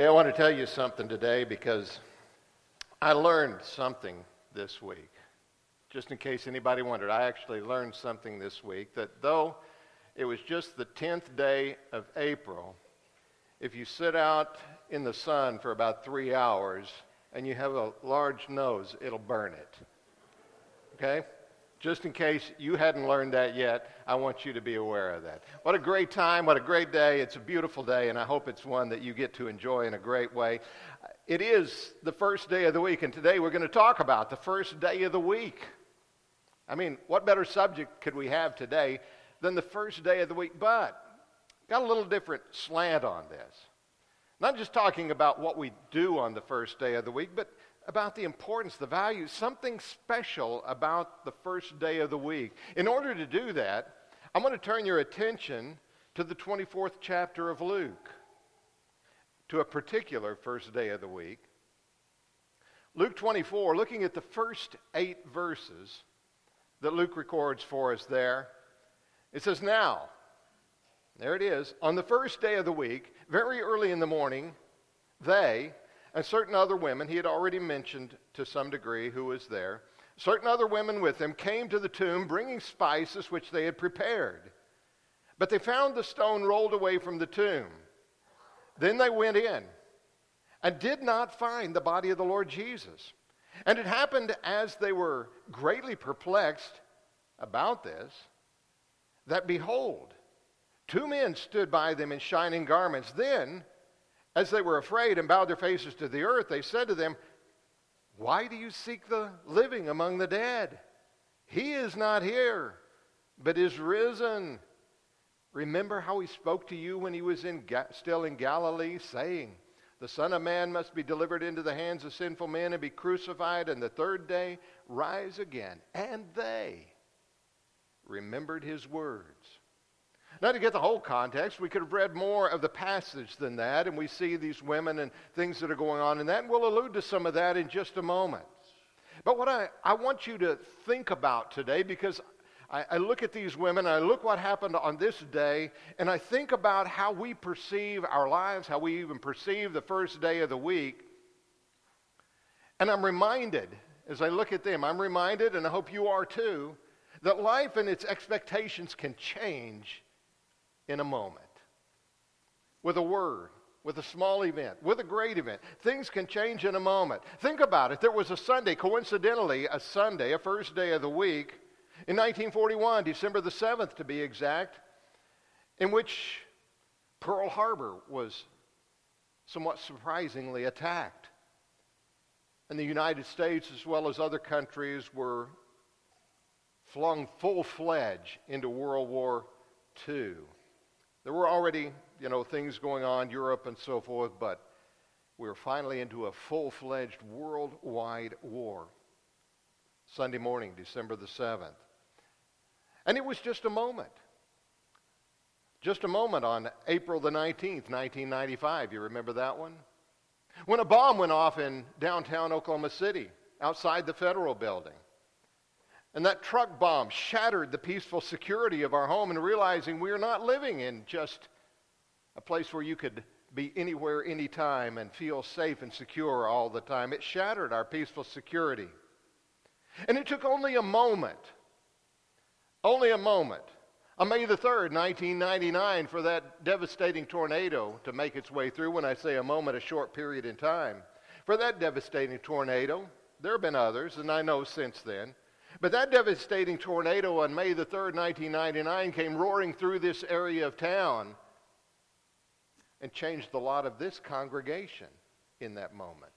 Okay, I want to tell you something today because I learned something this week. Just in case anybody wondered, I actually learned something this week that though it was just the 10th day of April, if you sit out in the sun for about three hours and you have a large nose, it'll burn it. Okay? Just in case you hadn't learned that yet, I want you to be aware of that. What a great time. What a great day. It's a beautiful day, and I hope it's one that you get to enjoy in a great way. It is the first day of the week, and today we're going to talk about the first day of the week. I mean, what better subject could we have today than the first day of the week? But got a little different slant on this. Not just talking about what we do on the first day of the week, but about the importance, the value, something special about the first day of the week. In order to do that, I'm going to turn your attention to the 24th chapter of Luke, to a particular first day of the week. Luke 24, looking at the first eight verses that Luke records for us there, it says, Now, there it is, on the first day of the week, very early in the morning, they, and certain other women, he had already mentioned to some degree who was there, certain other women with him came to the tomb bringing spices which they had prepared. But they found the stone rolled away from the tomb. Then they went in and did not find the body of the Lord Jesus. And it happened as they were greatly perplexed about this that behold, two men stood by them in shining garments. Then as they were afraid and bowed their faces to the earth, they said to them, Why do you seek the living among the dead? He is not here, but is risen. Remember how he spoke to you when he was in Ga- still in Galilee, saying, The Son of Man must be delivered into the hands of sinful men and be crucified, and the third day rise again. And they remembered his words. Now, to get the whole context, we could have read more of the passage than that, and we see these women and things that are going on in that, and we'll allude to some of that in just a moment. But what I, I want you to think about today, because I, I look at these women, I look what happened on this day, and I think about how we perceive our lives, how we even perceive the first day of the week. And I'm reminded, as I look at them, I'm reminded, and I hope you are too, that life and its expectations can change in a moment. With a word, with a small event, with a great event. Things can change in a moment. Think about it. There was a Sunday, coincidentally, a Sunday, a first day of the week, in 1941, December the 7th to be exact, in which Pearl Harbor was somewhat surprisingly attacked. And the United States, as well as other countries, were flung full fledged into World War II. There were already, you know, things going on, Europe and so forth, but we were finally into a full fledged worldwide war. Sunday morning, December the 7th. And it was just a moment. Just a moment on April the 19th, 1995. You remember that one? When a bomb went off in downtown Oklahoma City, outside the federal building. And that truck bomb shattered the peaceful security of our home and realizing we are not living in just a place where you could be anywhere, anytime, and feel safe and secure all the time. It shattered our peaceful security. And it took only a moment, only a moment, on May the 3rd, 1999, for that devastating tornado to make its way through. When I say a moment, a short period in time. For that devastating tornado, there have been others, and I know since then. But that devastating tornado on May the 3rd, 1999, came roaring through this area of town and changed the lot of this congregation in that moment.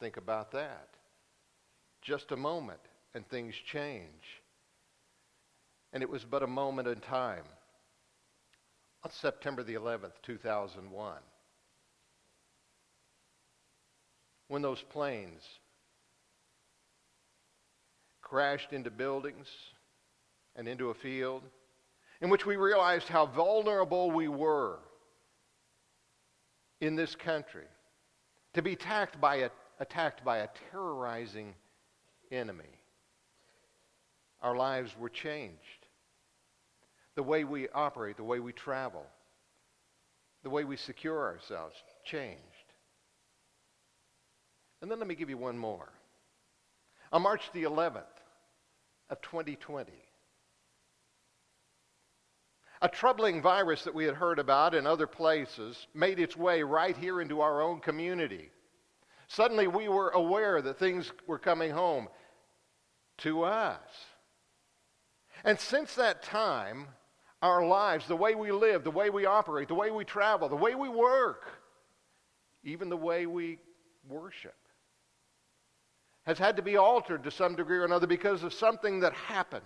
Think about that. Just a moment, and things change. And it was but a moment in time. On September the 11th, 2001, when those planes crashed into buildings and into a field, in which we realized how vulnerable we were in this country to be attacked by a, attacked by a terrorizing enemy. Our lives were changed. The way we operate, the way we travel, the way we secure ourselves changed. And then let me give you one more. On March the 11th of 2020, a troubling virus that we had heard about in other places made its way right here into our own community. Suddenly we were aware that things were coming home to us. And since that time, our lives, the way we live, the way we operate, the way we travel, the way we work, even the way we worship, has had to be altered to some degree or another because of something that happened.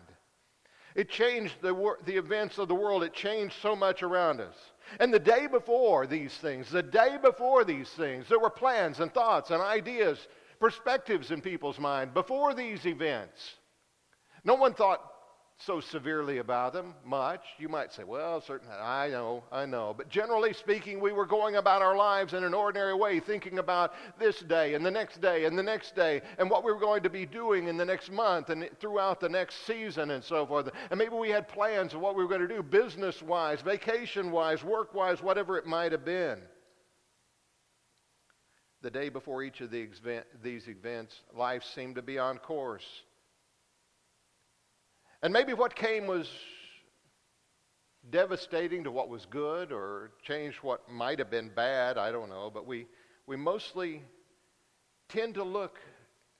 It changed the, the events of the world. It changed so much around us. And the day before these things, the day before these things, there were plans and thoughts and ideas, perspectives in people's mind before these events. No one thought so severely about them much. You might say, well, certainly, I know, I know. But generally speaking, we were going about our lives in an ordinary way, thinking about this day and the next day and the next day and what we were going to be doing in the next month and throughout the next season and so forth. And maybe we had plans of what we were going to do business wise, vacation wise, work wise, whatever it might have been. The day before each of these events, life seemed to be on course. And maybe what came was devastating to what was good or changed what might have been bad, I don't know, but we, we mostly tend to look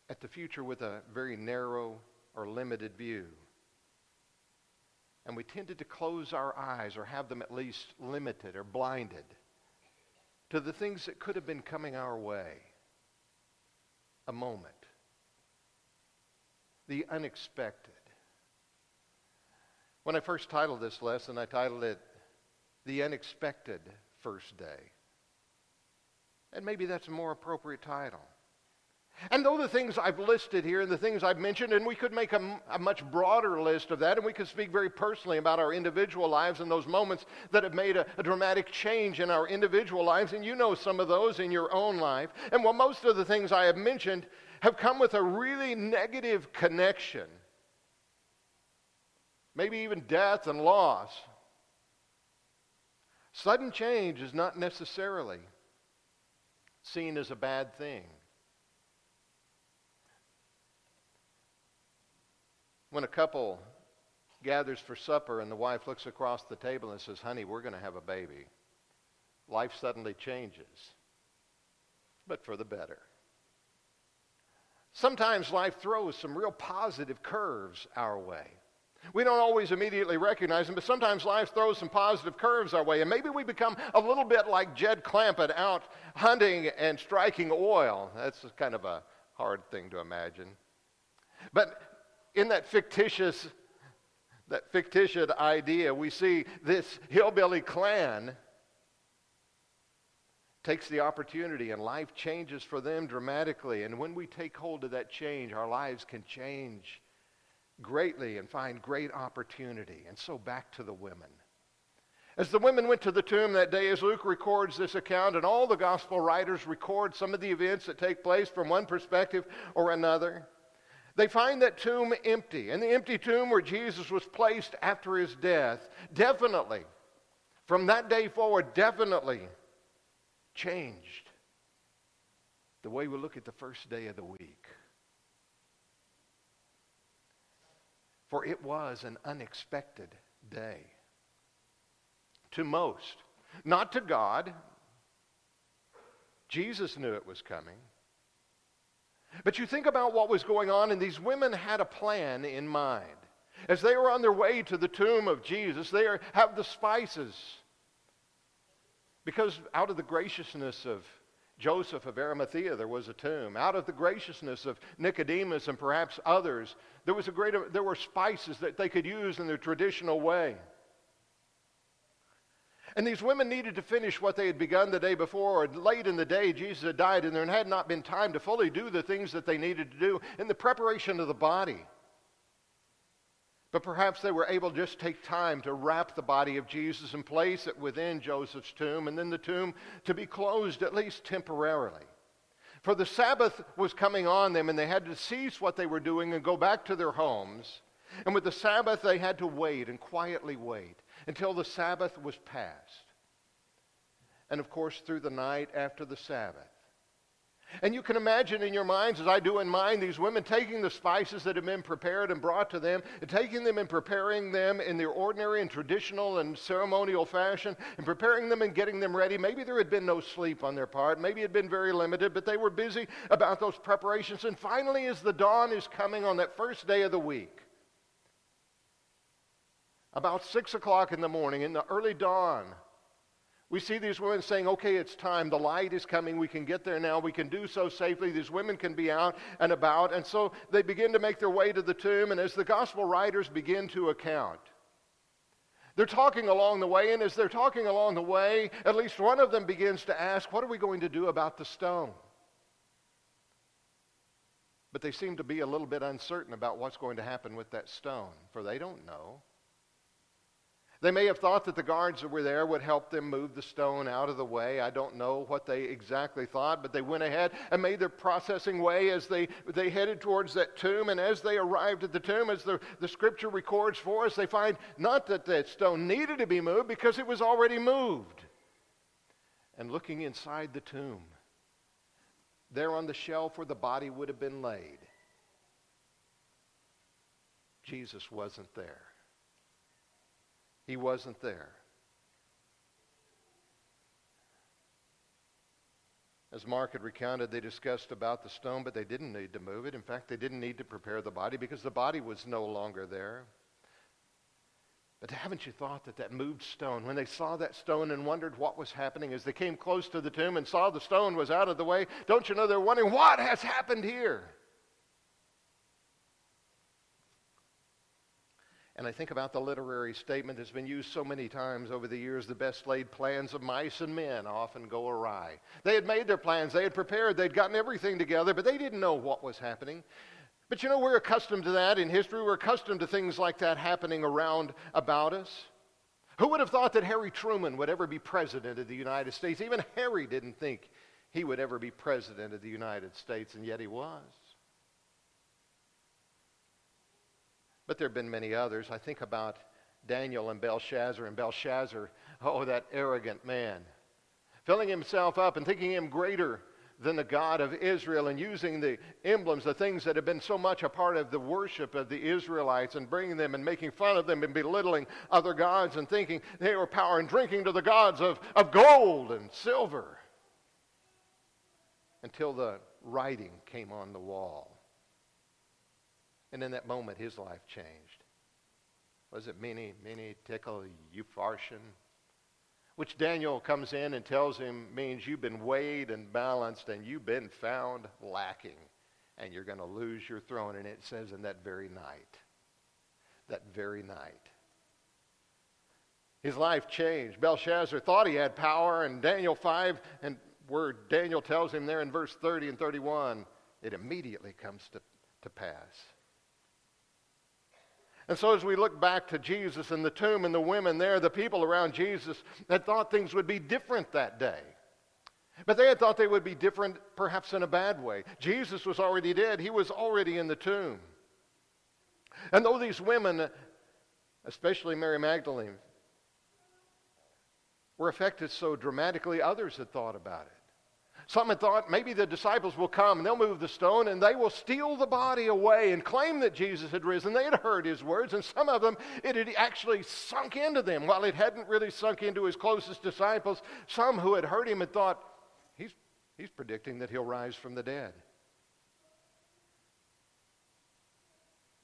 at the future with a very narrow or limited view. And we tended to close our eyes or have them at least limited or blinded to the things that could have been coming our way. A moment. The unexpected. When I first titled this lesson, I titled it The Unexpected First Day. And maybe that's a more appropriate title. And though the things I've listed here and the things I've mentioned, and we could make a, a, much broader list of that, and we could speak very personally about our individual lives and those moments that have made a, a dramatic change in our individual lives, and you know some of those in your own life. And while most of the things I have mentioned have come with a really negative connection maybe even death and loss. Sudden change is not necessarily seen as a bad thing. When a couple gathers for supper and the wife looks across the table and says, Honey, we're going to have a baby, life suddenly changes, but for the better. Sometimes life throws some real positive curves our way. We don't always immediately recognize them, but sometimes life throws some positive curves our way. And maybe we become a little bit like Jed Clampett out hunting and striking oil. That's kind of a hard thing to imagine. But in that fictitious, that fictitious idea, we see this hillbilly clan takes the opportunity and life changes for them dramatically. And when we take hold of that change, our lives can change greatly and find great opportunity. And so back to the women. As the women went to the tomb that day, as Luke records this account, and all the gospel writers record some of the events that take place from one perspective or another, they find that tomb empty. And the empty tomb where Jesus was placed after his death definitely, from that day forward, definitely changed the way we look at the first day of the week. For it was an unexpected day. To most, not to God. Jesus knew it was coming. But you think about what was going on, and these women had a plan in mind. As they were on their way to the tomb of Jesus, they have the spices. Because out of the graciousness of Joseph of Arimathea, there was a tomb. Out of the graciousness of Nicodemus and perhaps others, there, was a great, there were spices that they could use in their traditional way. And these women needed to finish what they had begun the day before. Or late in the day, Jesus had died, and there had not been time to fully do the things that they needed to do in the preparation of the body. But perhaps they were able to just take time to wrap the body of Jesus and place it within Joseph's tomb, and then the tomb to be closed at least temporarily. For the Sabbath was coming on them, and they had to cease what they were doing and go back to their homes. And with the Sabbath, they had to wait and quietly wait until the Sabbath was past. And of course, through the night after the Sabbath. And you can imagine in your minds, as I do in mine, these women taking the spices that have been prepared and brought to them, and taking them and preparing them in their ordinary and traditional and ceremonial fashion, and preparing them and getting them ready. Maybe there had been no sleep on their part. Maybe it had been very limited, but they were busy about those preparations. And finally, as the dawn is coming on that first day of the week, about 6 o'clock in the morning, in the early dawn, we see these women saying, okay, it's time. The light is coming. We can get there now. We can do so safely. These women can be out and about. And so they begin to make their way to the tomb. And as the gospel writers begin to account, they're talking along the way. And as they're talking along the way, at least one of them begins to ask, what are we going to do about the stone? But they seem to be a little bit uncertain about what's going to happen with that stone, for they don't know. They may have thought that the guards that were there would help them move the stone out of the way. I don't know what they exactly thought, but they went ahead and made their processing way as they, they headed towards that tomb. And as they arrived at the tomb, as the, the scripture records for us, they find not that that stone needed to be moved because it was already moved. And looking inside the tomb, there on the shelf where the body would have been laid, Jesus wasn't there. He wasn't there. As Mark had recounted, they discussed about the stone, but they didn't need to move it. In fact, they didn't need to prepare the body because the body was no longer there. But haven't you thought that that moved stone, when they saw that stone and wondered what was happening as they came close to the tomb and saw the stone was out of the way, don't you know they're wondering what has happened here? And I think about the literary statement that's been used so many times over the years the best laid plans of mice and men often go awry. They had made their plans, they had prepared, they'd gotten everything together, but they didn't know what was happening. But you know, we're accustomed to that in history. We're accustomed to things like that happening around about us. Who would have thought that Harry Truman would ever be president of the United States? Even Harry didn't think he would ever be president of the United States, and yet he was. But there have been many others. I think about Daniel and Belshazzar, and Belshazzar, oh, that arrogant man, filling himself up and thinking him greater than the God of Israel and using the emblems, the things that have been so much a part of the worship of the Israelites and bringing them and making fun of them and belittling other gods and thinking they were power and drinking to the gods of, of gold and silver until the writing came on the wall. And in that moment, his life changed. Was it mene, mene, Tekel, upharsin? Which Daniel comes in and tells him means you've been weighed and balanced and you've been found lacking and you're going to lose your throne. And it says in that very night, that very night, his life changed. Belshazzar thought he had power, and Daniel 5, and where Daniel tells him there in verse 30 and 31, it immediately comes to, to pass. And so, as we look back to Jesus and the tomb and the women there, the people around Jesus had thought things would be different that day. But they had thought they would be different, perhaps in a bad way. Jesus was already dead, he was already in the tomb. And though these women, especially Mary Magdalene, were affected so dramatically, others had thought about it. Some had thought maybe the disciples will come and they'll move the stone and they will steal the body away and claim that Jesus had risen. They had heard his words, and some of them, it had actually sunk into them. While it hadn't really sunk into his closest disciples, some who had heard him had thought, he's, he's predicting that he'll rise from the dead.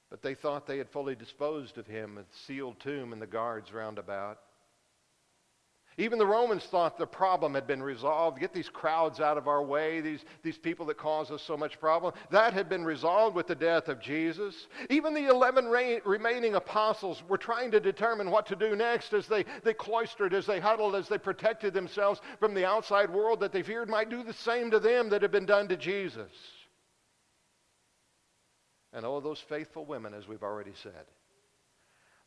But they thought they had fully disposed of him, a sealed tomb and the guards round about. Even the Romans thought the problem had been resolved. Get these crowds out of our way, these, these people that cause us so much problem. That had been resolved with the death of Jesus. Even the 11 re- remaining apostles were trying to determine what to do next as they, they cloistered, as they huddled, as they protected themselves from the outside world that they feared might do the same to them that had been done to Jesus. And oh, those faithful women, as we've already said.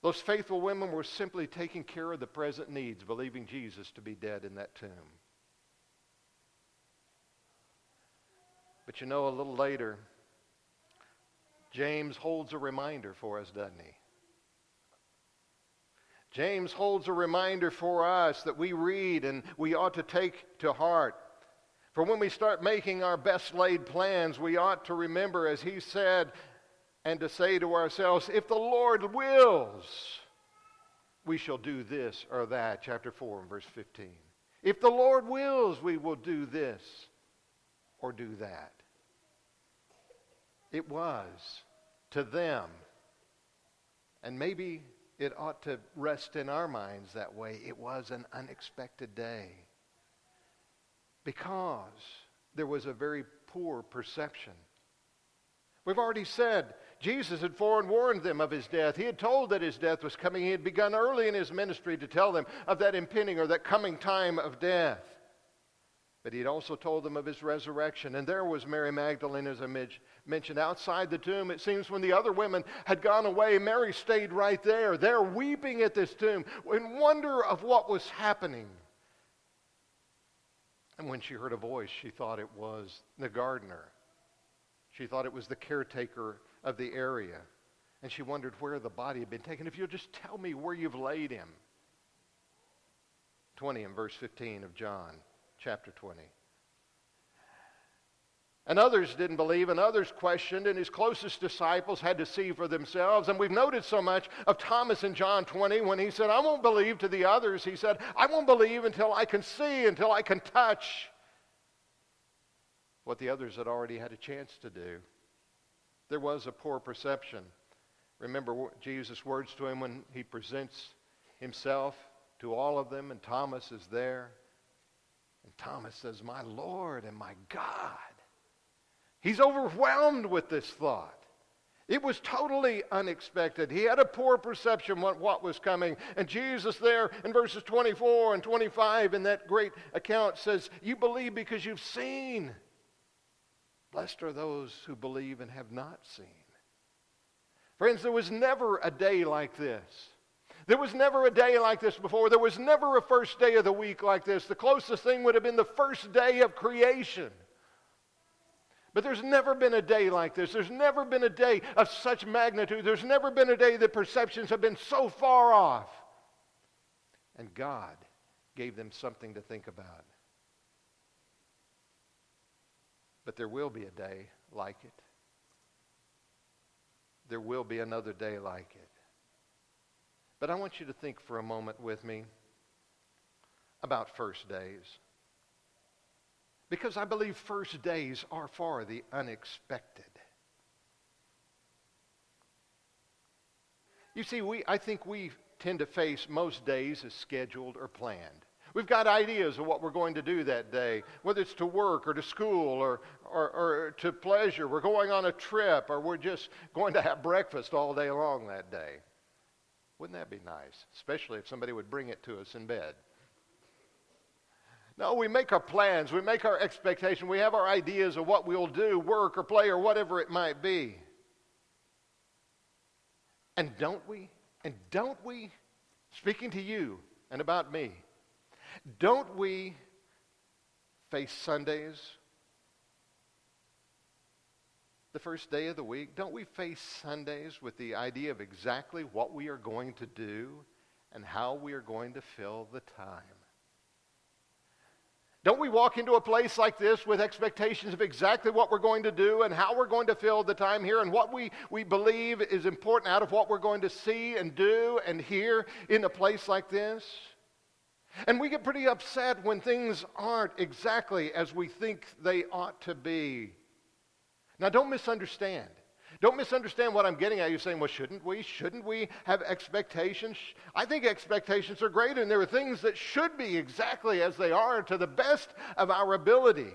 Those faithful women were simply taking care of the present needs, believing Jesus to be dead in that tomb. But you know, a little later, James holds a reminder for us, doesn't he? James holds a reminder for us that we read and we ought to take to heart. For when we start making our best laid plans, we ought to remember, as he said, and to say to ourselves, if the Lord wills, we shall do this or that. Chapter 4 and verse 15. If the Lord wills, we will do this or do that. It was to them, and maybe it ought to rest in our minds that way. It was an unexpected day because there was a very poor perception. We've already said Jesus had forewarned them of his death. He had told that his death was coming. He had begun early in his ministry to tell them of that impending or that coming time of death. But he had also told them of his resurrection. And there was Mary Magdalene, as I mentioned, outside the tomb. It seems when the other women had gone away, Mary stayed right there, there weeping at this tomb in wonder of what was happening. And when she heard a voice, she thought it was the gardener. She thought it was the caretaker of the area. And she wondered where the body had been taken. If you'll just tell me where you've laid him. 20 and verse 15 of John chapter 20. And others didn't believe, and others questioned, and his closest disciples had to see for themselves. And we've noted so much of Thomas in John 20 when he said, I won't believe to the others. He said, I won't believe until I can see, until I can touch what the others had already had a chance to do. There was a poor perception. Remember Jesus' words to him when he presents himself to all of them, and Thomas is there. And Thomas says, My Lord and my God. He's overwhelmed with this thought. It was totally unexpected. He had a poor perception of what was coming. And Jesus, there in verses 24 and 25 in that great account, says, You believe because you've seen. Blessed are those who believe and have not seen. Friends, there was never a day like this. There was never a day like this before. There was never a first day of the week like this. The closest thing would have been the first day of creation. But there's never been a day like this. There's never been a day of such magnitude. There's never been a day that perceptions have been so far off. And God gave them something to think about. But there will be a day like it. There will be another day like it. But I want you to think for a moment with me about first days. Because I believe first days are for the unexpected. You see, we, I think we tend to face most days as scheduled or planned. We've got ideas of what we're going to do that day, whether it's to work or to school or, or, or, to pleasure. We're going on a trip or we're just going to have breakfast all day long that day. Wouldn't that be nice? Especially if somebody would bring it to us in bed. No, we make our plans, we make our expectations, we have our ideas of what we'll do, work or play or whatever it might be. And don't we? And don't we, speaking to you and about me, don't we face Sundays the first day of the week, don't we face Sundays with the idea of exactly what we are going to do and how we are going to fill the time? Don't we walk into a place like this with expectations of exactly what we're going to do and how we're going to fill the time here and what we, we believe is important out of what we're going to see and do and hear in a place like this? And we get pretty upset when things aren't exactly as we think they ought to be. Now, don't misunderstand. Don't misunderstand what I'm getting at. You're saying, well, shouldn't we? Shouldn't we have expectations? I think expectations are great, and there are things that should be exactly as they are to the best of our ability.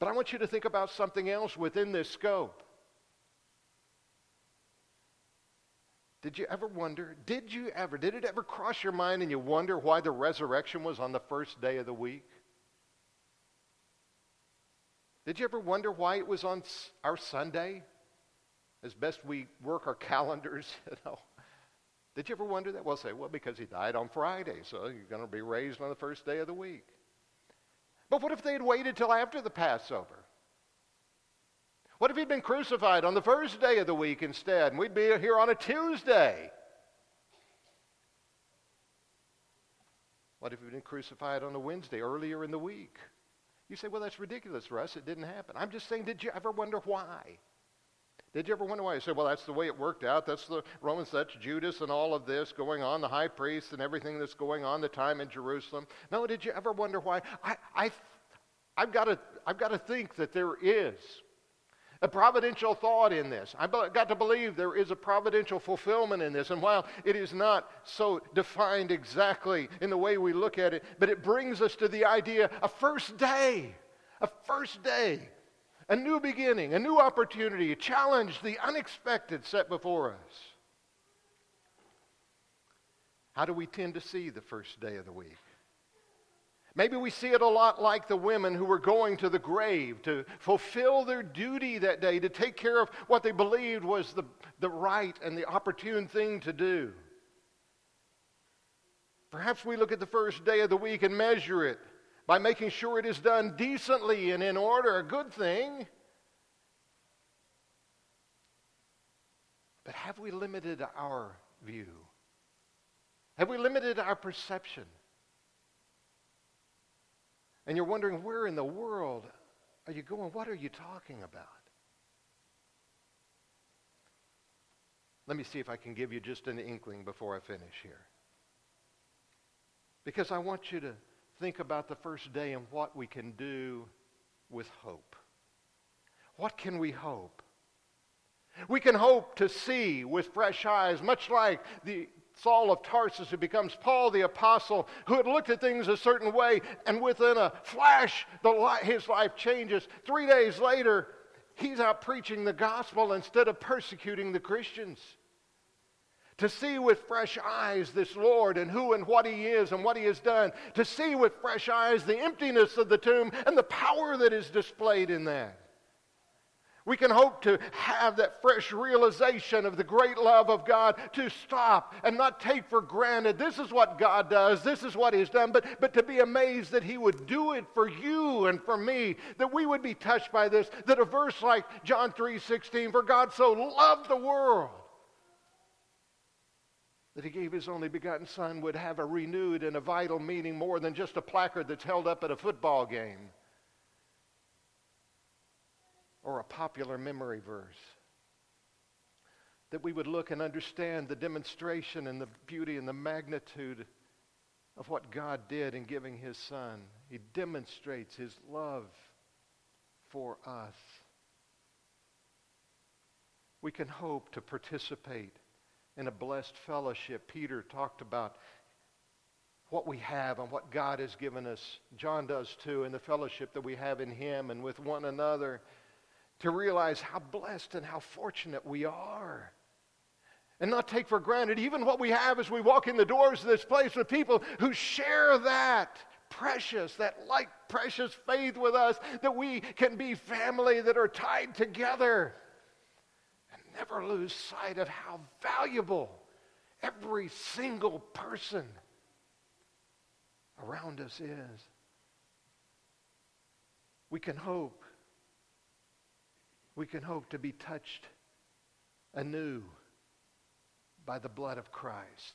But I want you to think about something else within this scope. Did you ever wonder? Did you ever? Did it ever cross your mind and you wonder why the resurrection was on the first day of the week? Did you ever wonder why it was on our Sunday? As best we work our calendars, you know. Did you ever wonder that? Well, say, well, because he died on Friday, so you're going to be raised on the first day of the week. But what if they had waited till after the Passover? What if he'd been crucified on the first day of the week instead, and we'd be here on a Tuesday? What if he'd been crucified on a Wednesday earlier in the week? You say, well, that's ridiculous, Russ. It didn't happen. I'm just saying, did you ever wonder why? Did you ever wonder why? You say, well, that's the way it worked out. That's the Romans, that's Judas and all of this going on, the high priest and everything that's going on, the time in Jerusalem. No, did you ever wonder why? I, I, I've got to, I've got to think that there is a providential thought in this. I've got to believe there is a providential fulfillment in this. And while it is not so defined exactly in the way we look at it, but it brings us to the idea a first day, a first day, a new beginning, a new opportunity, a challenge, the unexpected set before us. How do we tend to see the first day of the week? Maybe we see it a lot like the women who were going to the grave to fulfill their duty that day, to take care of what they believed was the, the right and the opportune thing to do. Perhaps we look at the first day of the week and measure it by making sure it is done decently and in order, a good thing. But have we limited our view? Have we limited our perception? And you're wondering, where in the world are you going? What are you talking about? Let me see if I can give you just an inkling before I finish here. Because I want you to think about the first day and what we can do with hope. What can we hope? We can hope to see with fresh eyes, much like the Saul of Tarsus, who becomes Paul the Apostle, who had looked at things a certain way, and within a flash, light, his life changes. Three days later, he's out preaching the gospel instead of persecuting the Christians. To see with fresh eyes this Lord and who and what he is and what he has done. To see with fresh eyes the emptiness of the tomb and the power that is displayed in that. We can hope to have that fresh realization of the great love of God to stop and not take for granted this is what God does, this is what He's done, but, but to be amazed that He would do it for you and for me, that we would be touched by this, that a verse like John 3 16, for God so loved the world that He gave His only begotten Son would have a renewed and a vital meaning more than just a placard that's held up at a football game or a popular memory verse. That we would look and understand the demonstration and the beauty and the magnitude of what God did in giving His Son. He demonstrates His love for us. We can hope to participate in a blessed fellowship. Peter talked about what we have and what God has given us. John does too, in the fellowship that we have in Him and with one another to realize how blessed and how fortunate we are. And not take for granted even what we have as we walk in the doors of this place with people who share that precious, that like precious faith with us, that we can be family that are tied together. And never lose sight of how valuable every single person around us is. We can hope we can hope to be touched anew by the blood of Christ.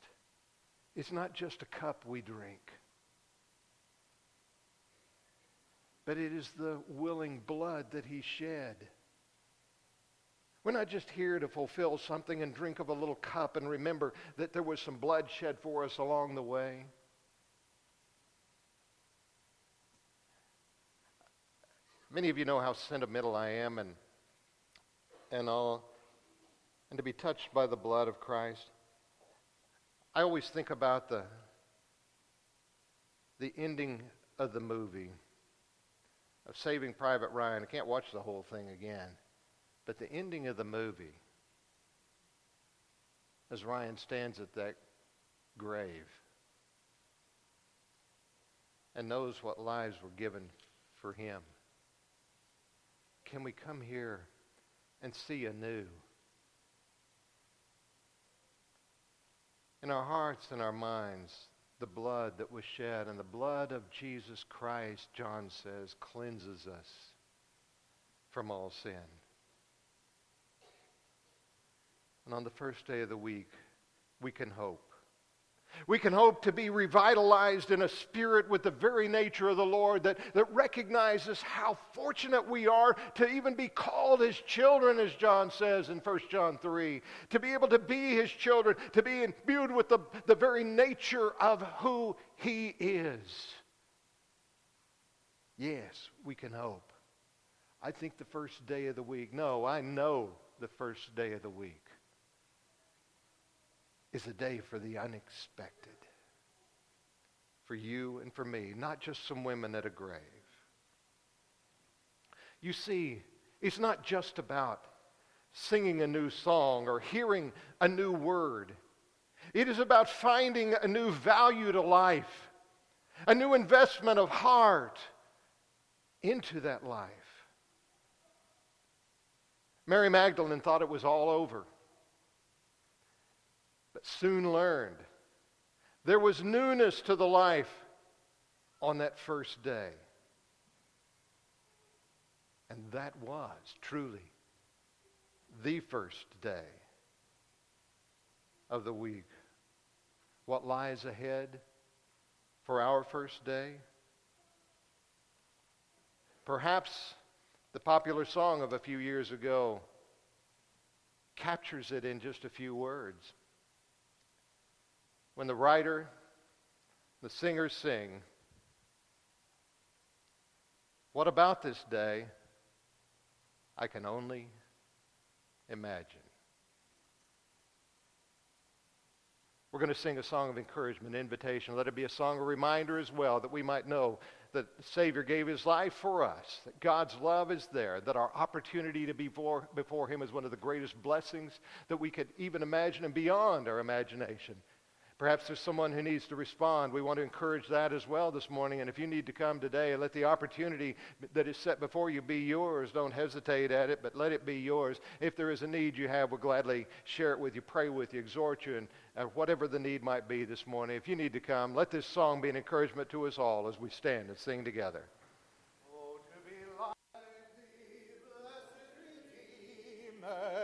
It's not just a cup we drink, but it is the willing blood that he shed. We're not just here to fulfill something and drink of a little cup and remember that there was some blood shed for us along the way. Many of you know how sentimental I am, and and all, and to be touched by the blood of Christ. I always think about the, the ending of the movie of Saving Private Ryan. I can't watch the whole thing again, but the ending of the movie, as Ryan stands at that grave and knows what lives were given for him. Can we come here? And see anew. In our hearts and our minds, the blood that was shed and the blood of Jesus Christ, John says, cleanses us from all sin. And on the first day of the week, we can hope. We can hope to be revitalized in a spirit with the very nature of the Lord that, that recognizes how fortunate we are to even be called his children, as John says in 1 John 3. To be able to be his children, to be imbued with the, the very nature of who he is. Yes, we can hope. I think the first day of the week, no, I know the first day of the week is a day for the unexpected. For you and for me, not just some women at a grave. You see, it's not just about singing a new song or hearing a new word. It is about finding a new value to life, a new investment of heart into that life. Mary Magdalene thought it was all over soon learned there was newness to the life on that first day. And that was truly the first day of the week. What lies ahead for our first day? Perhaps the popular song of a few years ago captures it in just a few words when the writer, the singers sing, What about this day? I can only imagine. We're going to sing a song of encouragement, invitation. Let it be a song, of reminder as well, that we might know that the Savior gave his life for us, that God's love is there, that our opportunity to be before, before him is one of the greatest blessings that we could even imagine and beyond our imagination. Perhaps there's someone who needs to respond. We want to encourage that as well this morning. And if you need to come today, let the opportunity that is set before you be yours. Don't hesitate at it, but let it be yours. If there is a need you have, we'll gladly share it with you, pray with you, exhort you, and uh, whatever the need might be this morning. If you need to come, let this song be an encouragement to us all as we stand and sing together. Oh, to